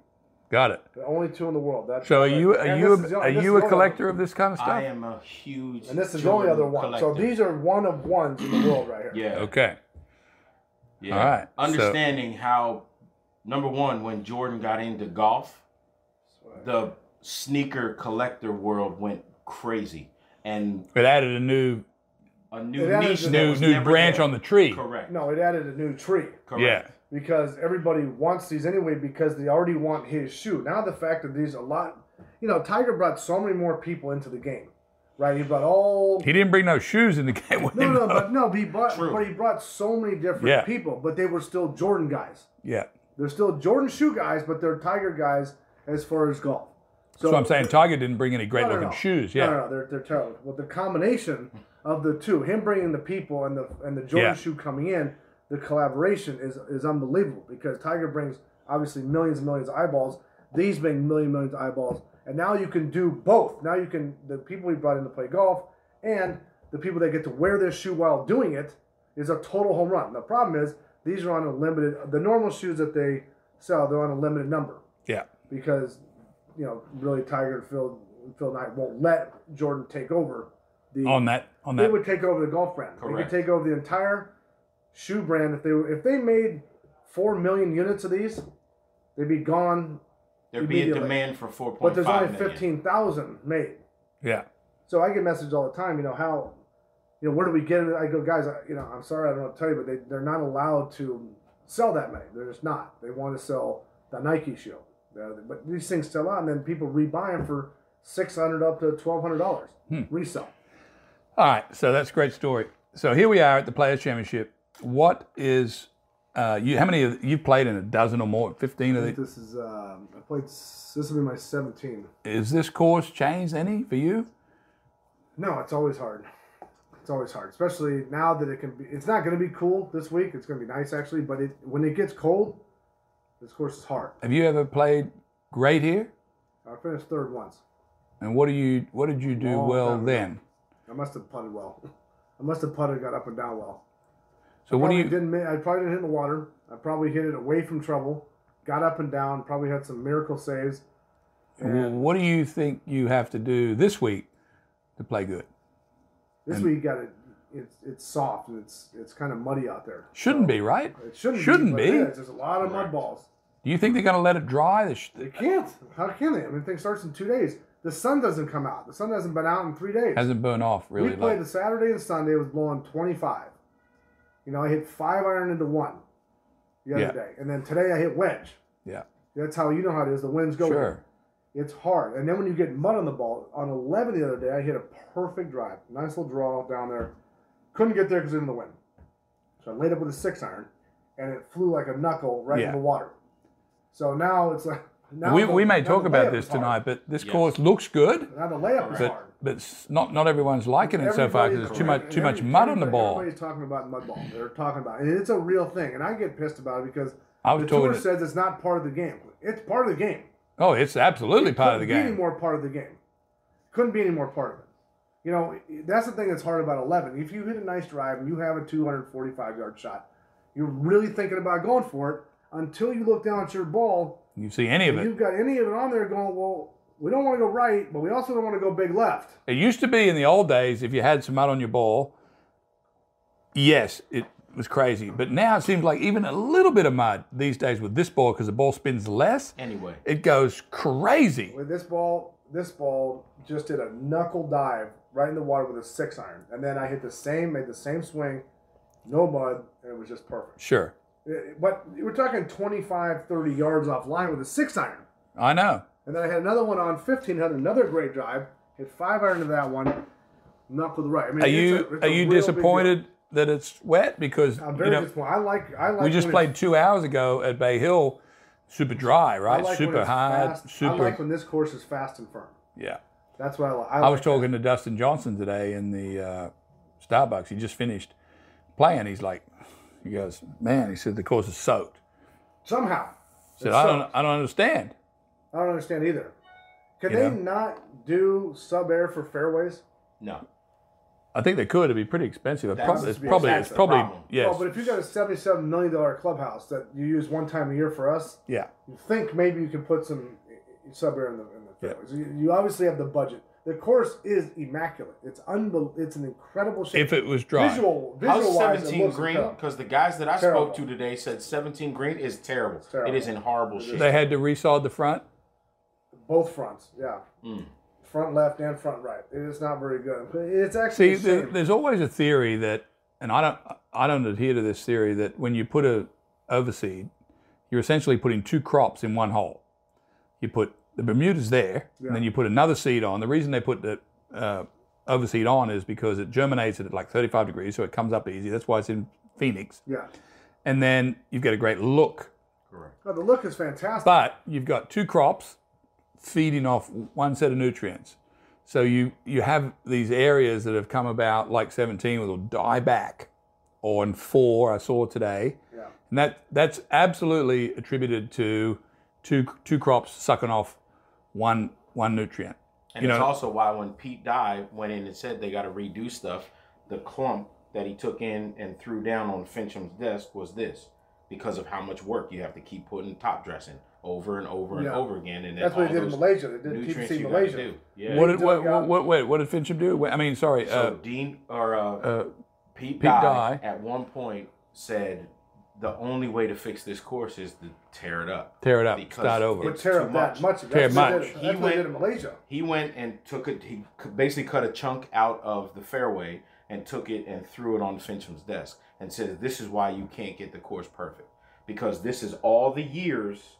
Got it. The only two in the world. That's So are you are you this is the- a, are you a collector of this kind of stuff? I am a huge. And this is the only other Jordan one. So these are one of ones in the world right here. Yeah. Okay. Yeah. All right, so- Understanding how, number one, when Jordan got into golf, the sneaker collector world went crazy, and It added a new a new niche, to- new new branch there. on the tree. Correct. No, it added a new tree Correct. Yeah. Because everybody wants these anyway because they already want his shoe. Now the fact that these a lot, you know, Tiger brought so many more people into the game, right? He brought all. He didn't bring no shoes in the game with no, him. no, though. but no, he brought, True. but he brought so many different Yeah. people, but they were still Jordan guys. yeah. They're still Jordan shoe guys, but they're Tiger guys as far as golf. So So I'm saying Tiger didn't bring any great No, no, looking no. shoes. Yeah. no, no, they're, they're terrible. Well, the combination of the two, him bringing the people and the and the Jordan Yeah. shoe coming in, the collaboration is is unbelievable because Tiger brings obviously millions and millions of eyeballs. These bring million millions of eyeballs, and now you can do both. Now you can the people he brought in to play golf and the people that get to wear this shoe while doing it is a total home run. The problem is these are on a limited. The normal shoes that they sell, they're on a limited number Yeah. because you know really Tiger and Phil Phil Knight won't let Jordan take over the On that on that. they that. would take over the golf brand. They Correct. could take over the entire shoe brand if they were if they made four million units of these, they'd be gone. There'd be a demand for four But there's only million. fifteen thousand made. Yeah. So I get messages all the time. You know how, you know where do we get it? I go, guys. I, you know, I'm sorry, I don't know what to tell you, but they they're not allowed to sell that many. They're just not. They want to sell the Nike shoe. Uh, but these things sell out, and then people rebuy them for six hundred up to twelve hundred dollars resell. All right. So that's a great story. So here we are at the Players Championship. What is uh, you? How many of you've played in a dozen or more? Fifteen of these? this is um, I played. This will be my seventeen. Is this course changed any for you? No, it's always hard. It's always hard, especially now that it can be. It's not going to be cool this week. It's going to be nice actually, but it when it gets cold, this course is hard. Have you ever played great here? I finished third once. And what do you? What did you do Long well then? I must have putted well. I must have putted, got up and down well. So what do you? didn't? I probably didn't hit in the water. I probably hit it away from trouble. Got up and down. Probably had some miracle saves. And What do you think you have to do this week to play good? this week got it. It's it's soft and it's it's kind of muddy out there. Shouldn't be right. It shouldn't, Shouldn't be. be. But. There's a lot of mud balls. Do you think they're going to let it dry? They sh- They can't. How can they? I mean, thing starts in two days. The sun doesn't come out. The sun hasn't been out in three days. hasn't burned off really. we played like- the Saturday and Sunday. It was blowing 25. You know, I hit five iron into one the other Yeah. day, and then today I hit wedge. Yeah. That's how you know how it is. The winds go. Sure. It's hard, and then when you get mud on the ball, on eleven the other day, I hit a perfect drive, nice little draw down there. Couldn't get there because in the wind, so I laid up with a six iron, and it flew like a knuckle right Yeah. in the water. So now it's like now we, the- we may now talk about this is hard. tonight, but this Yes. course looks good, Now the layup is hard. But not not everyone's liking it so far because there's too much too much mud on the everybody- ball. Everybody's talking about mud ball. They're talking about, it. and it's a real thing. And I get pissed about it because I was the tour says it's not part of the game. It's part of the game. Oh, it's absolutely It part of the couldn't Be any more part of the game. Couldn't be any more part of it. You know, that's the thing that's hard about 11. If you hit a nice drive and you have a 245 yard shot, you're really thinking about going for it until you look down at your ball You see any of it? you've got any of it on there going, well, we don't want to go right, but we also don't want to go big left. It used to be in the old days if you had some mud on your ball. Yes, it was crazy, but now it seems like even a little bit of mud these days with this ball because the ball spins less, Anyway, it goes crazy. With this ball, this ball just did a knuckle dive right in the water with a six iron. And then I hit the same, made the same swing, no mud, and it was just perfect. Sure, Uh, But we're talking 25, 30 yards off line with a six iron. I know. And then I had another one on 15, had another great drive, hit five iron to that one, knuckled right. I mean, Are it's you a- it's are you real big deal. disappointed that it's wet because I'm you very know disappointed. I like, I like. we just played two hours ago at Bay Hill, super dry, I right? like super it's hard, fast. super. I like when this course is fast and firm. yeah. That's what I like. I was talking to Dustin Johnson today in the uh, Starbucks. He just finished playing. He's like, he goes, man. He said the course is soaked. somehow. I said I don't. I don't understand. I don't understand either. Can You they know? not do sub air for fairways? no. I think they could. It'd be pretty expensive. It That's- probably, it's that's probably, the it's probably, problem. yes, Well, but if you got a seventy-seven million dollar clubhouse that you use one time a year for us, yeah. you think maybe you can put some sub air in the, in the Yeah. fairways. You, you obviously have the budget. The course is immaculate. It's unbel- It's an incredible shape. If it was dry, visual, How's visual wise, it 17 looks green? Because the guys that I Terrible. spoke to today said 17 green is terrible. terrible. It is in horrible shape. they had to resod the front. Both fronts, yeah, Mm. front left and front right. It is not very good. It's actually See, a there, there's always a theory that, and I don't, I don't adhere to this theory that when you put a overseed, you're essentially putting two crops in one hole. You put the Bermudas there, and then you put another seed on. The reason they put the uh, overseed on is because it germinates at like 35 degrees, so it comes up easy. That's why it's in Phoenix. yeah. And then you've got a great look, Correct. No, the look is fantastic. but you've got two crops feeding off one set of nutrients. So you you have these areas that have come about like 17 will die back, or in four I saw today, yeah. and that that's absolutely attributed to two two crops sucking off one one nutrient. And You it's know- also why when Pete died, went in and said they got to redo stuff, the clump that he took in and threw down on Finchem's desk was this because of how much work you have to keep putting top dressing over and over and Yeah. over again. And then That's what all they did in Malaysia. They did nutrients TPC you gotta Malaysia. do. Yeah. What did dug what, out- what, wait, what did Finchem do? I mean, sorry, so uh, Dean or uh, uh, Pete, Pete Dye, Dye. at one point said the only way to fix this course is to tear it up. tear it up, Because start over. Would It's tear too up that much. much. Tear That's what much. did- He That's what they did went- in Malaysia. He went and took it. He basically cut a chunk out of the fairway and took it and threw it on Finchem's desk and said, "This is why you can't get the course perfect because this is all the years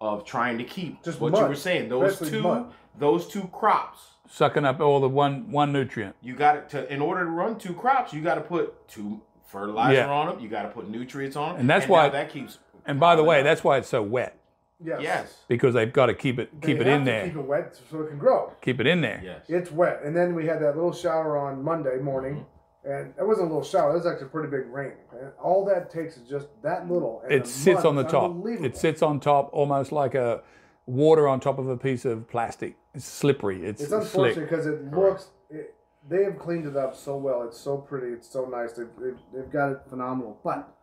of trying to keep Just what you were saying. Those Basically two, mud. those two crops. Sucking up all the one one nutrient. You got it to in order to run two crops, you got to put two fertilizer Yeah. on them. You got to put nutrients on them, And that's now why- that keeps. And by the way, up. that's why it's so wet Yes. yes, because they've got to keep it They keep it have in to there, Keep it wet so it can grow. keep it in there. yes. It's wet, and then we had that little shower on Monday morning, Mm-hmm. And it wasn't a little shower. It was actually pretty big rain. And all that takes is just that little. And It sits on the top. It sits on top almost like a water on top of a piece of plastic. It's slippery. It's, It's slick. unfortunate because it looks. It, they have cleaned it up so well. It's so pretty. It's so nice. They've, they've, they've got it phenomenal. But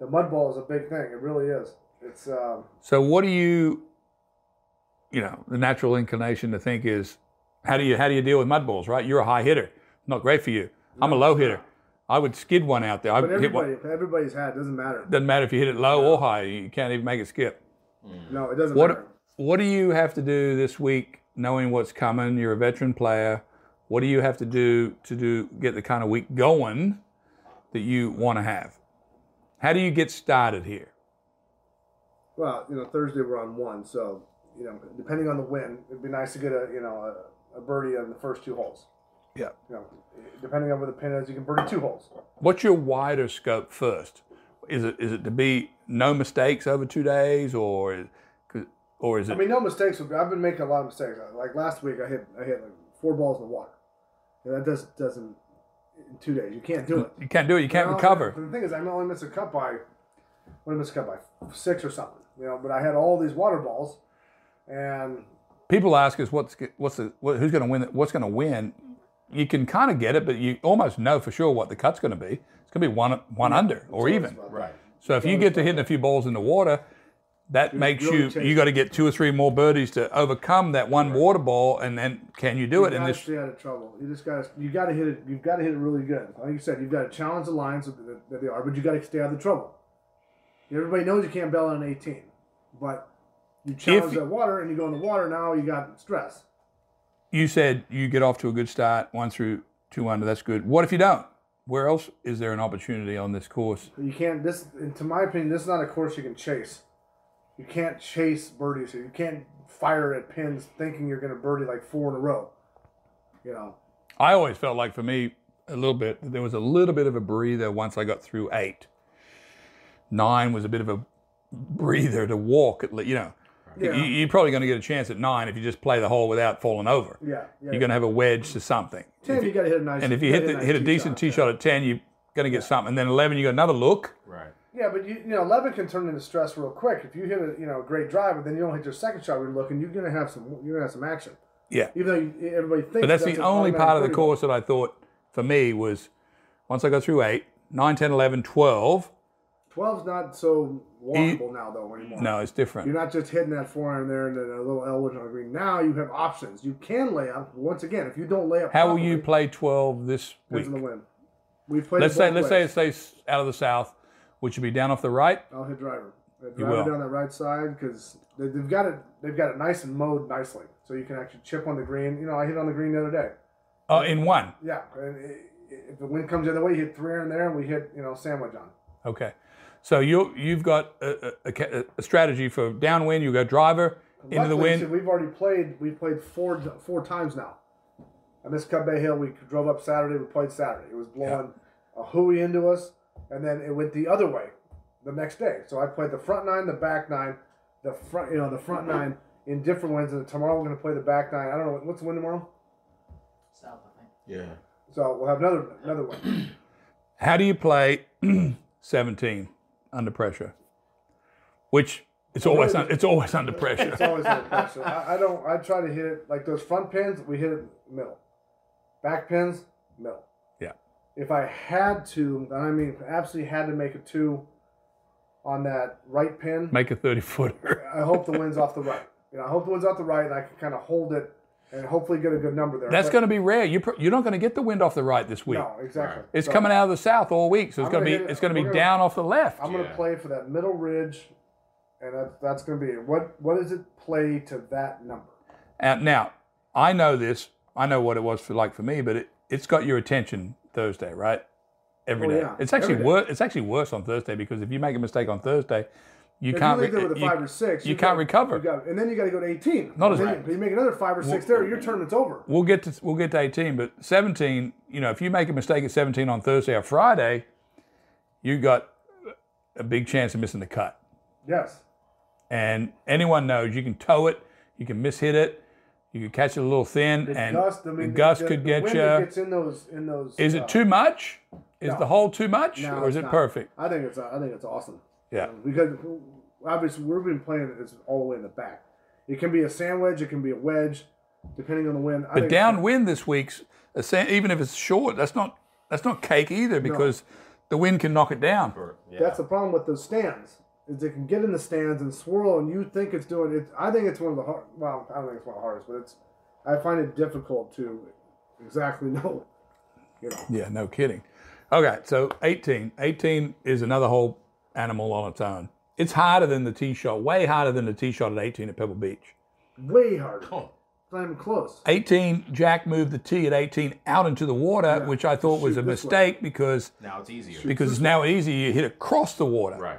the mud ball is a big thing. It really is. It's um, So what do you, you know, the natural inclination to think is, how do you how do you deal with mud balls? Right, you're a high hitter. Not great for you. I'm a low hitter. I would skid one out there. I but would hit one. everybody's had. Doesn't matter. Doesn't matter if you hit it low or high. You can't even make it skip. Mm. No, it doesn't What matter. What do you have to do this week, knowing what's coming? You're a veteran player. What do you have to do to do get the kind of week going that you want to have? How do you get started here? Well, you know, Thursday we're on one, so you know, depending on the wind, it'd be nice to get a you know a, a birdie on the first two holes. Yeah. You know, depending on where the pin is, you can birdie two holes. What's your wider scope first? Is it is it to be no mistakes over two days, or is, or is it? I mean, no mistakes. I've been making a lot of mistakes. Uh, like last week, I hit I hit like four balls in the water. And that does doesn't in two days. You can't do it. you can't do it. You can't recover. The thing is, I only missed a cut by, what did I miss a cut by six or something. You know, but I had all these water balls, and People ask us what's what's the what, who's going to win. What's going to win? You can kind of get it, but you almost know for sure what the cut's going to be. It's going to be one one under or it's even. Right. So if you get to hitting a few balls in the water, that makes you you got to get two or three more birdies to overcome that one water ball, and then can you do it? You And gotta this stay out of trouble. You just got to you got to hit it. You've got to hit it really good. Like you said, you've got to challenge the lines that, they are, but you got to stay out of the trouble. Everybody knows you can't bail on an 18, but you challenge you- that water and you go in the water. Now you got stress. You said you get off to a good start, one through two under. That's good. What if you don't? Where else is there an opportunity on this course? You can't. This, to my opinion, this is not a course you can chase. You can't chase birdies here. You can't fire at pins thinking you're going to birdie like four in a row. You know, I always felt like for me a little bit there was a little bit of a breather once I got through eight. Nine was a bit of a breather to walk at you know. Yeah. You, you're probably going to get a chance at nine if you just play the hole without falling over. yeah, yeah. You're going to have a wedge to something. ten. You got to hit a nice. And if you hit the, nice hit a decent tee yeah. shot at ten, you're going to get something. And then eleven, you got another look. Right. Yeah, but you, you know, eleven can turn into stress real quick. If you hit a you know a great drive, but then you don't hit your second shot, we're looking, you're gonna have some you're gonna have some action. Yeah. Even though you, everybody thinks. But that's the only part of the birdie. course that I thought for me was once I got through eight, nine, ten, eleven, twelve. 10, 11, 12. 12's not so walkable now though anymore. No, it's different. You're not just hitting that iron there and then a little elbow on the green. Now you have options. You can lay up. Once again, if you don't lay up, How will you play 12 this week? The wind. We've played. Let's say let's say it stays out of the south, which would be down off the right. I'll hit driver. I You will. it down that right side because they, they've got it. They've got it nice and mowed nicely, so you can actually chip on the green. You know, I hit on the green the other day. Oh, in one. Yeah, and i- if the wind comes the other way, you hit three iron there, and we hit you know sandwich on. Okay. So you you've got a, a- a, strategy for downwind. You go driver into the Luckily, see, wind. we've already played. We played four four times now. I missed Cut Bay Hill. We drove up Saturday. We played Saturday. It was blowing a hooey into us, and then it went the other way the next day. So I played the front nine, the back nine, the front you know the front nine in different winds. And tomorrow we're going to play the back nine. I don't know what's the wind tomorrow. South, I think. Yeah. So we'll have another another one. How do you play 17 under pressure? Which it's always un, it's always under pressure. It's always under pressure. I, I don't. I try to hit it like those front pins. We hit it middle. Back pins middle. Yeah. If I had to, and I mean absolutely had to make a two on that right pin, Make a 30 footer. I hope the wind's off the right. You know, I hope the wind's off the right, and I can kind of hold it and hopefully get a good number there. That's going to be rare. You pr- you're not going to get the wind off the right this week. no exactly. It's So coming out of the south all week, so it's going to be it- it's going to be gonna- down off the left. I'm going to Yeah. play for that middle ridge, and that, that's going to be it. What what does it play to that number? And now, I know this. I know what it was for like for me, but it, it's got your attention Thursday, right? Every Oh, day. yeah, It's actually worse. It's actually worse on Thursday because if you make a mistake on Thursday, you If can't. you leave there with a you- five or six, you can't got- recover. you got- and then you got to go to 18. Not as right. you, make another five or six there, your tournament's over. We'll get to we'll get to 18, but 17. You know, if you make a mistake at 17 on Thursday or Friday, you got a big chance of missing the cut. Yes. And anyone knows you can tow it, you can mishit it, you can catch it a little thin, The and gust, I mean, the the- gust the- could get you. gets in those, in those. Is uh, it too much? Is no. the hole too much, no, or is it not. perfect? I think it's I think it's awesome. Yeah. Um, because obviously we've been playing it all the way in the back. It can be a sand wedge, it can be a wedge, depending on the wind. I But downwind this week's, a sa- even if it's short, that's not that's not cake either because the wind can knock it down. Yeah. That's the problem with those stands. Is it can get in the stands and swirl, and you think it's doing it. I think it's one of the hard. Well, I don't think it's one of the hardest, but it's. I find it difficult to exactly know. You know. Yeah, no kidding. Okay, so 18. 18 is another whole animal on its own. It's harder than the tee shot, way harder than the tee shot at 18 at Pebble Beach. Way harder. Oh, It's not even close. 18, Jack moved the tee at 18 out into the water, Yeah. which I thought was a Shoot this way. mistake because Now it's easier. because it's now easy. You hit across the water. Right.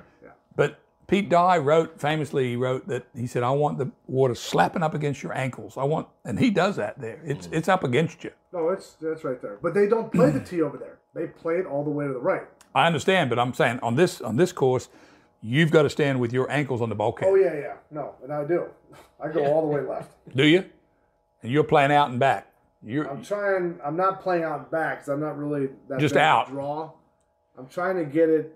But Pete Dye wrote famously. He wrote that he said, "I want the water slapping up against your ankles. I want," and he does that there. It's mm. it's up against you. No, it's that's right there. But they don't play the tee over there. They play it all the way to the right. I understand, but I'm saying on this on this course, you've got to stand with your ankles on the bulkhead. Oh yeah, yeah. No, and I do. I go all the way left. Do you? And you're playing out and back. You're I'm trying. I'm not playing out back because I'm not really that Just out. draw. I'm trying to get it.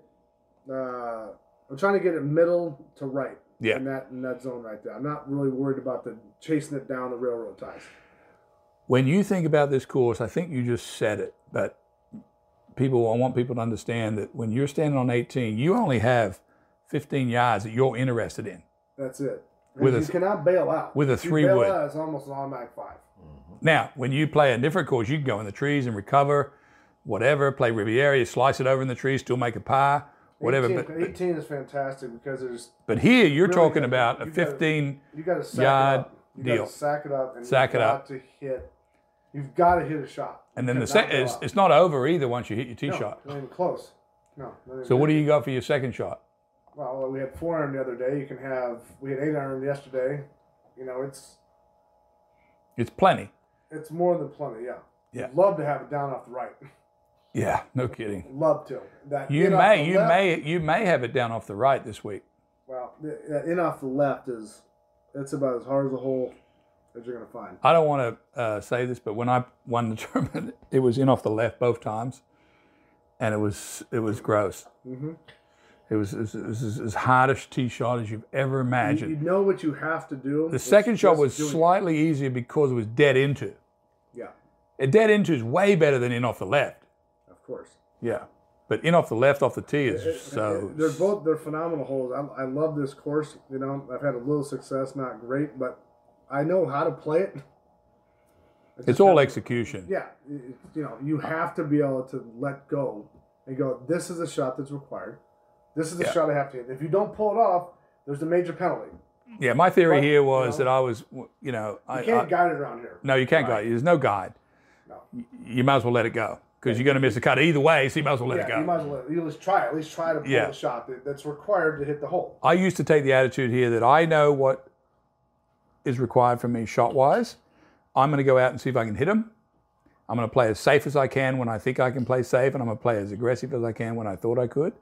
Uh, I'm trying to get it middle to right. Yeah. In that in that zone right there. I'm not really worried about the chasing it down the railroad ties. when you think about this course, I think you just said it, but people, I want people to understand that when you're standing on 18, you only have 15 yards that you're interested in. That's it. And With a you th- cannot bail out. with a If you three bail wood. out, it's almost an automatic five. Mm-hmm. Now, when you play a different course, you can go in the trees and recover, whatever, play Riviera, you slice it over in the trees, still make a par, whatever. 18, But, but, 18 is fantastic because there's but here you're really talking gotta- about a you gotta- 15. you got to sack Yard it up. You deal. got to sack it up and Sack you've it got up. to hit. You've got to hit a shot. And then the se- it's, it's not over either once you hit your tee no, shot. Not even close. No. even So what do you got for your second shot? Well, we had four iron the other day. You can have. We had eight iron yesterday. You know, it's It's plenty. it's more than plenty. Yeah. Yeah. Love to have it down off the right. Yeah, no kidding. Love to. That You may, you left- may, you may have it down off the right this week. Well, that in off the left is it's about as hard as a hole you're gonna find. I don't want to uh, say this, but when I won the tournament, it was in off the left both times, and it was it was gross. Mm-hmm. It was, it was, it was as hardest tee shot as you've ever imagined. you know what you have to do. the second shot was doing it. slightly easier because it was dead into. Yeah, A dead into is way better than in off the left. of course. Yeah, but in off the left off the tee is It- so. they're both they're phenomenal holes. I, I love this course. You know, I've had a little success, not great, but I know how to play it. It's all execution. Yeah, you know, you have to be able to let go and go. This is a shot that's required. This is the Yeah. shot I have to hit. If you don't pull it off, there's a major penalty. Yeah, my theory But, here you was know, that I was, you know, You I, can't I- guide it around here. no, you can't guide. There's no guide. No. You might as well let it go because you're going to miss a cut either way. So you might as well let yeah, it go. you might as well you least try. At least try to pull Yeah. the shot that, that's required to hit the hole. I used to take the attitude here that I know what is required from me shot wise. I'm going to go out and see if I can hit them. I'm going to play as safe as I can when I think I can play safe, and I'm going to play as aggressive as I can when I thought I could,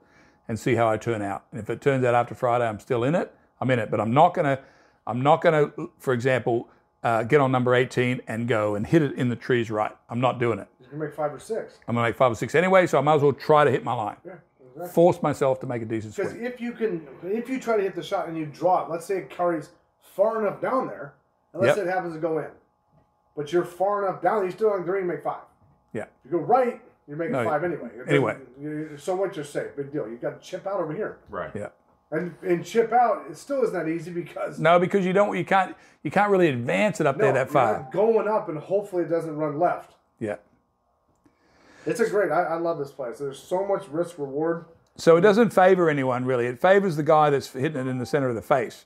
and see how I turn out. And if it turns out after Friday I'm still in it, I'm in it. But I'm not going to, I'm not going to, for example, uh, get on number 18 and go and hit it in the trees right. I'm not doing it. You can make five or six. I'm going to make five or six anyway, so I might as well try to hit my line. Yeah, exactly. Force myself to make a decent shot. Because if you can, if you try to hit the shot and you draw it, let's say it carries far enough down there, unless Yep. it happens to go in, but you're far enough down, you still on green, make five. Yeah. If you go right, you're making No, five anyway. Anyway. doesn't- So what you're safe. Big deal. You got to chip out over here, Right. Yeah. and and chip out. It still isn't that easy because No, because you don't, you can't, you can't really advance it up no, there that you're far. going up, and hopefully it doesn't run left. Yeah. It's a great. I, I love this place. There's so much risk reward. So it doesn't favor anyone really. It favors the guy that's hitting it in the center of the face.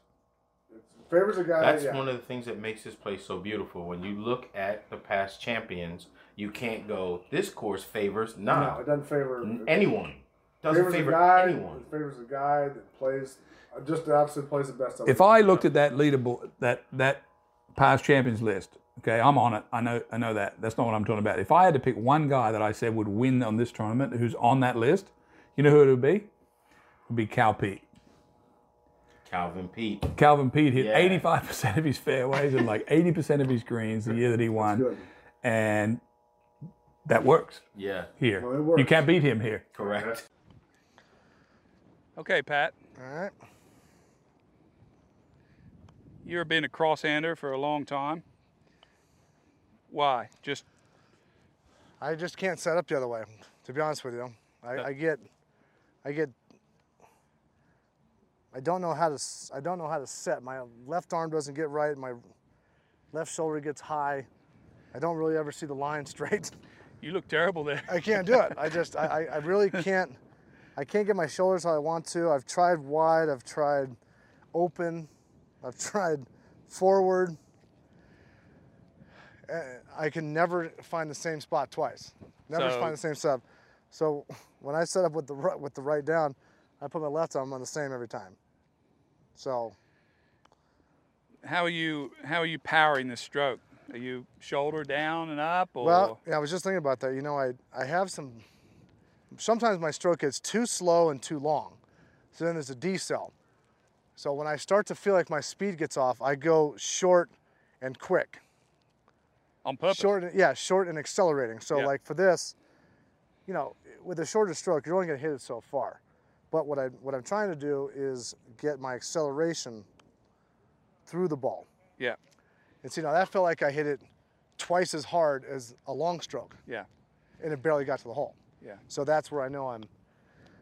Favors a guy. That's yeah. one of the things that makes this place so beautiful. When you look at the past champions, you can't go, this course favors No, none. it doesn't favor anyone. Doesn't favors favor a guy. anyone. It favors a guy that plays uh, just the absolute plays the best. If I looked at that leaderboard, that that past champions list, okay, I'm on it. I know, I know that. That's not what I'm talking about. If I had to pick one guy that I said would win on this tournament, who's on that list, you know who it would be? It would be Cal Peete. Calvin Peete. Calvin Peete hit Yeah. 85% of his fairways and like 80% of his greens the year that he won, and that works Yeah, here. Well, works. You can't beat him here. correct. Okay, Pat. All right. You've been a cross-hander for a long time. Why? Just I just can't set up the other way. To be honest with you, I, I get, I get. I don't know how to. I don't know how to set. My left arm doesn't get right. My left shoulder gets high. I don't really ever see the line straight. you look terrible there. I can't do it. I just. I, I, really can't. I can't get my shoulders how I want to. I've tried wide. I've tried open. I've tried forward. uh, I can never find the same spot twice. Never So- find the same setup. So when I set up with the with the right down, I put my left arm on the same every time. So How are you? How are you powering this stroke? Are you shoulder down and up, or well, yeah, I was just thinking about that. You know, I I have some. Sometimes my stroke gets too slow and too long, so then there's a decel. So when I start to feel like my speed gets off, I go short and quick. on purpose? Short, and- yeah, short and accelerating. So Yeah. like for this, you know, with a shorter stroke, you're only gonna hit it so far. But what I what I'm trying to do is get my acceleration through the ball. Yeah, And see now that felt like I hit it twice as hard as a long stroke, yeah, and it barely got to the hole. yeah. So that's where I know I'm,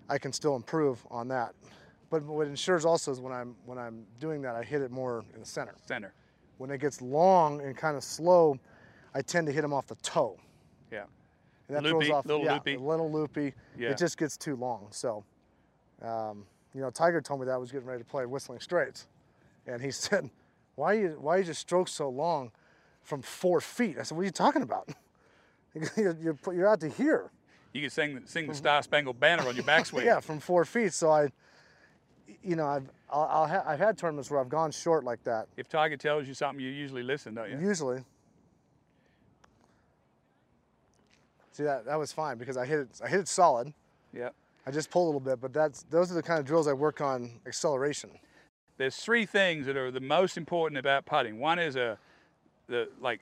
I can still improve on that. But what ensures also is when I'm when I'm doing that, I hit it more in the center. Center. When it gets long and kind of slow, I tend to hit them off the toe. Yeah. And that Loopy, throws off, little yeah, loopy. a little loopy. Yeah. It just gets too long. So, um, you know, Tiger told me that I was getting ready to play Whistling Straits, and he said, "Why you why you just stroke so long from four feet?" I said, "What are you talking about? you're, you're, you're out to here." You can sing the, sing the Star Spangled Banner on your backswing. Yeah, from four feet. So I, you know, I've I'll, I'll ha- I've had tournaments where I've gone short like that. If Tiger tells you something, you usually listen, don't you? Usually. See that that was fine because I hit it I hit it solid. Yeah. I just pulled a little bit, but that's those are the kind of drills I work on acceleration. There's three things that are the most important about putting. One is a, the like,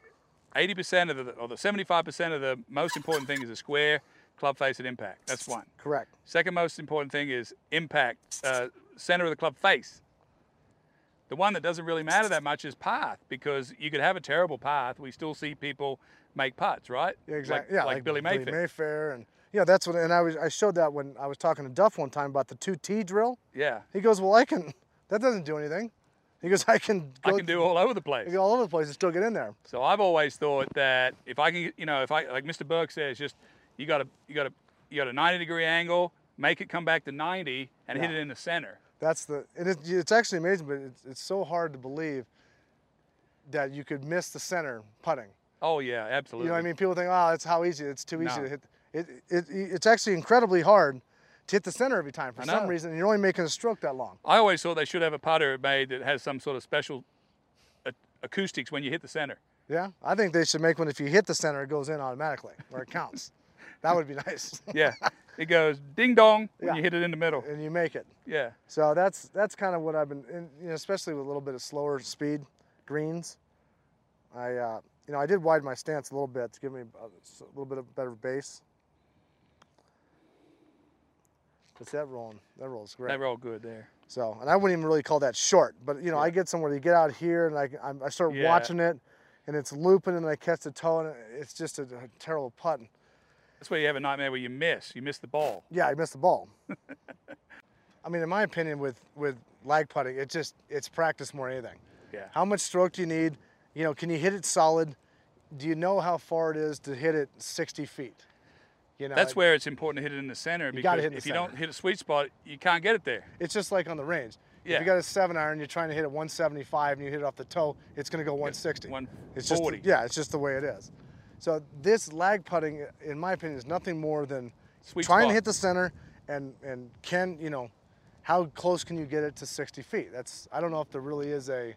80% of the or the 75% of the most important thing is a square club face at impact. That's one. Correct. Second most important thing is impact, uh, center of the club face. The one that doesn't really matter that much is path because you could have a terrible path. We still see people make putts, right? Yeah, exactly. Like, yeah, like, Billy Mayfair. Mayfair and you know that's what and I was I showed that when I was talking to Duff one time about the two T drill. yeah. He goes, Well I can that doesn't do anything. He goes, I can I can do all over the place. go all over the place and still get in there. So I've always thought that if I can, you know, if I like Mr. Burke says, just you got to you got to you got a 90 degree angle, make it come back to 90, and hit it in the center. That's the and it, it's actually amazing, but it's, it's so hard to believe that you could miss the center putting. Oh yeah, absolutely. You know what I mean? People think, oh, that's how easy. It's too easy No. to hit. It, it, it's actually incredibly hard to hit the center every time for some reason. and You're only making a stroke that long. I always thought they should have a putter made that has some sort of special acoustics when you hit the center. Yeah, I think they should make one if you hit the center, it goes in automatically, or it counts. that would be nice. Yeah, it goes ding dong when Yeah. you hit it in the middle. and you make it. Yeah, So that's that's kind of what I've been, and, you know, especially with a little bit of slower speed greens. I, uh, you know, I did widen my stance a little bit to give me a little bit of better base. What's that rolling? That rolls great. That roll good there. So, and I wouldn't even really call that short, but you know, I get somewhere, you get out here, and I, I'm- I start Yeah. watching it, and it's looping, and I catch the toe, and it's just a, a terrible putt. That's where you have a nightmare where you miss. You miss the ball. Yeah, I miss the ball. I mean, in my opinion, with with lag putting, it just it's practice more than anything. Yeah. How much stroke do you need? You know, can you hit it solid? Do you know how far it is to hit it 60 feet? You know, That's where it's important to hit it in the center because hit the if you don't hit a sweet spot, you can't get it there. it's just like on the range. If Yeah. you got a seven iron, you're trying to hit it 175, and you hit it off the toe, it's going to go 160. It's just 140. yeah, it's just the way it is. So this lag putting, in my opinion, is nothing more than Sweet trying spot. to hit the center and and can you know how close can you get it to 60 feet? That's I don't know if there really is a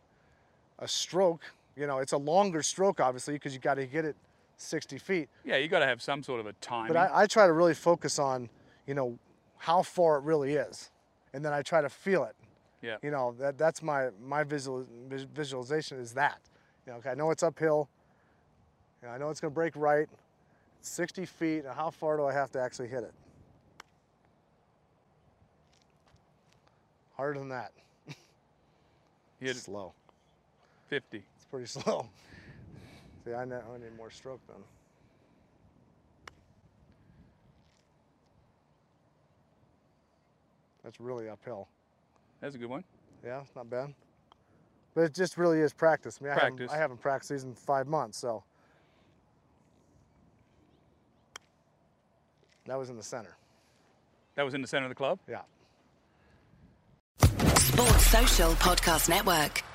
a stroke. You know, it's a longer stroke obviously because you got to get it 60 feet. Yeah, you got to have some sort of a time. But I, I try to really focus on you know how far it really is, and then I try to feel it. yeah. You know that that's my my visual visualization is that. You know, okay, I know it's uphill. You know, I know it's going to break right. 60 feet. Now how far do I have to actually hit it? Harder than that. Hit slow. 50. It's pretty slow. See, I, know, I need more stroke then. That's really uphill. That's a good one. Yeah, it's not bad. But it just really is practice. I mean, I haven't, Practice. I haven't practiced these in five months, so. That was in the center. That was in the center of the club. Yeah. Sports Social Podcast Network.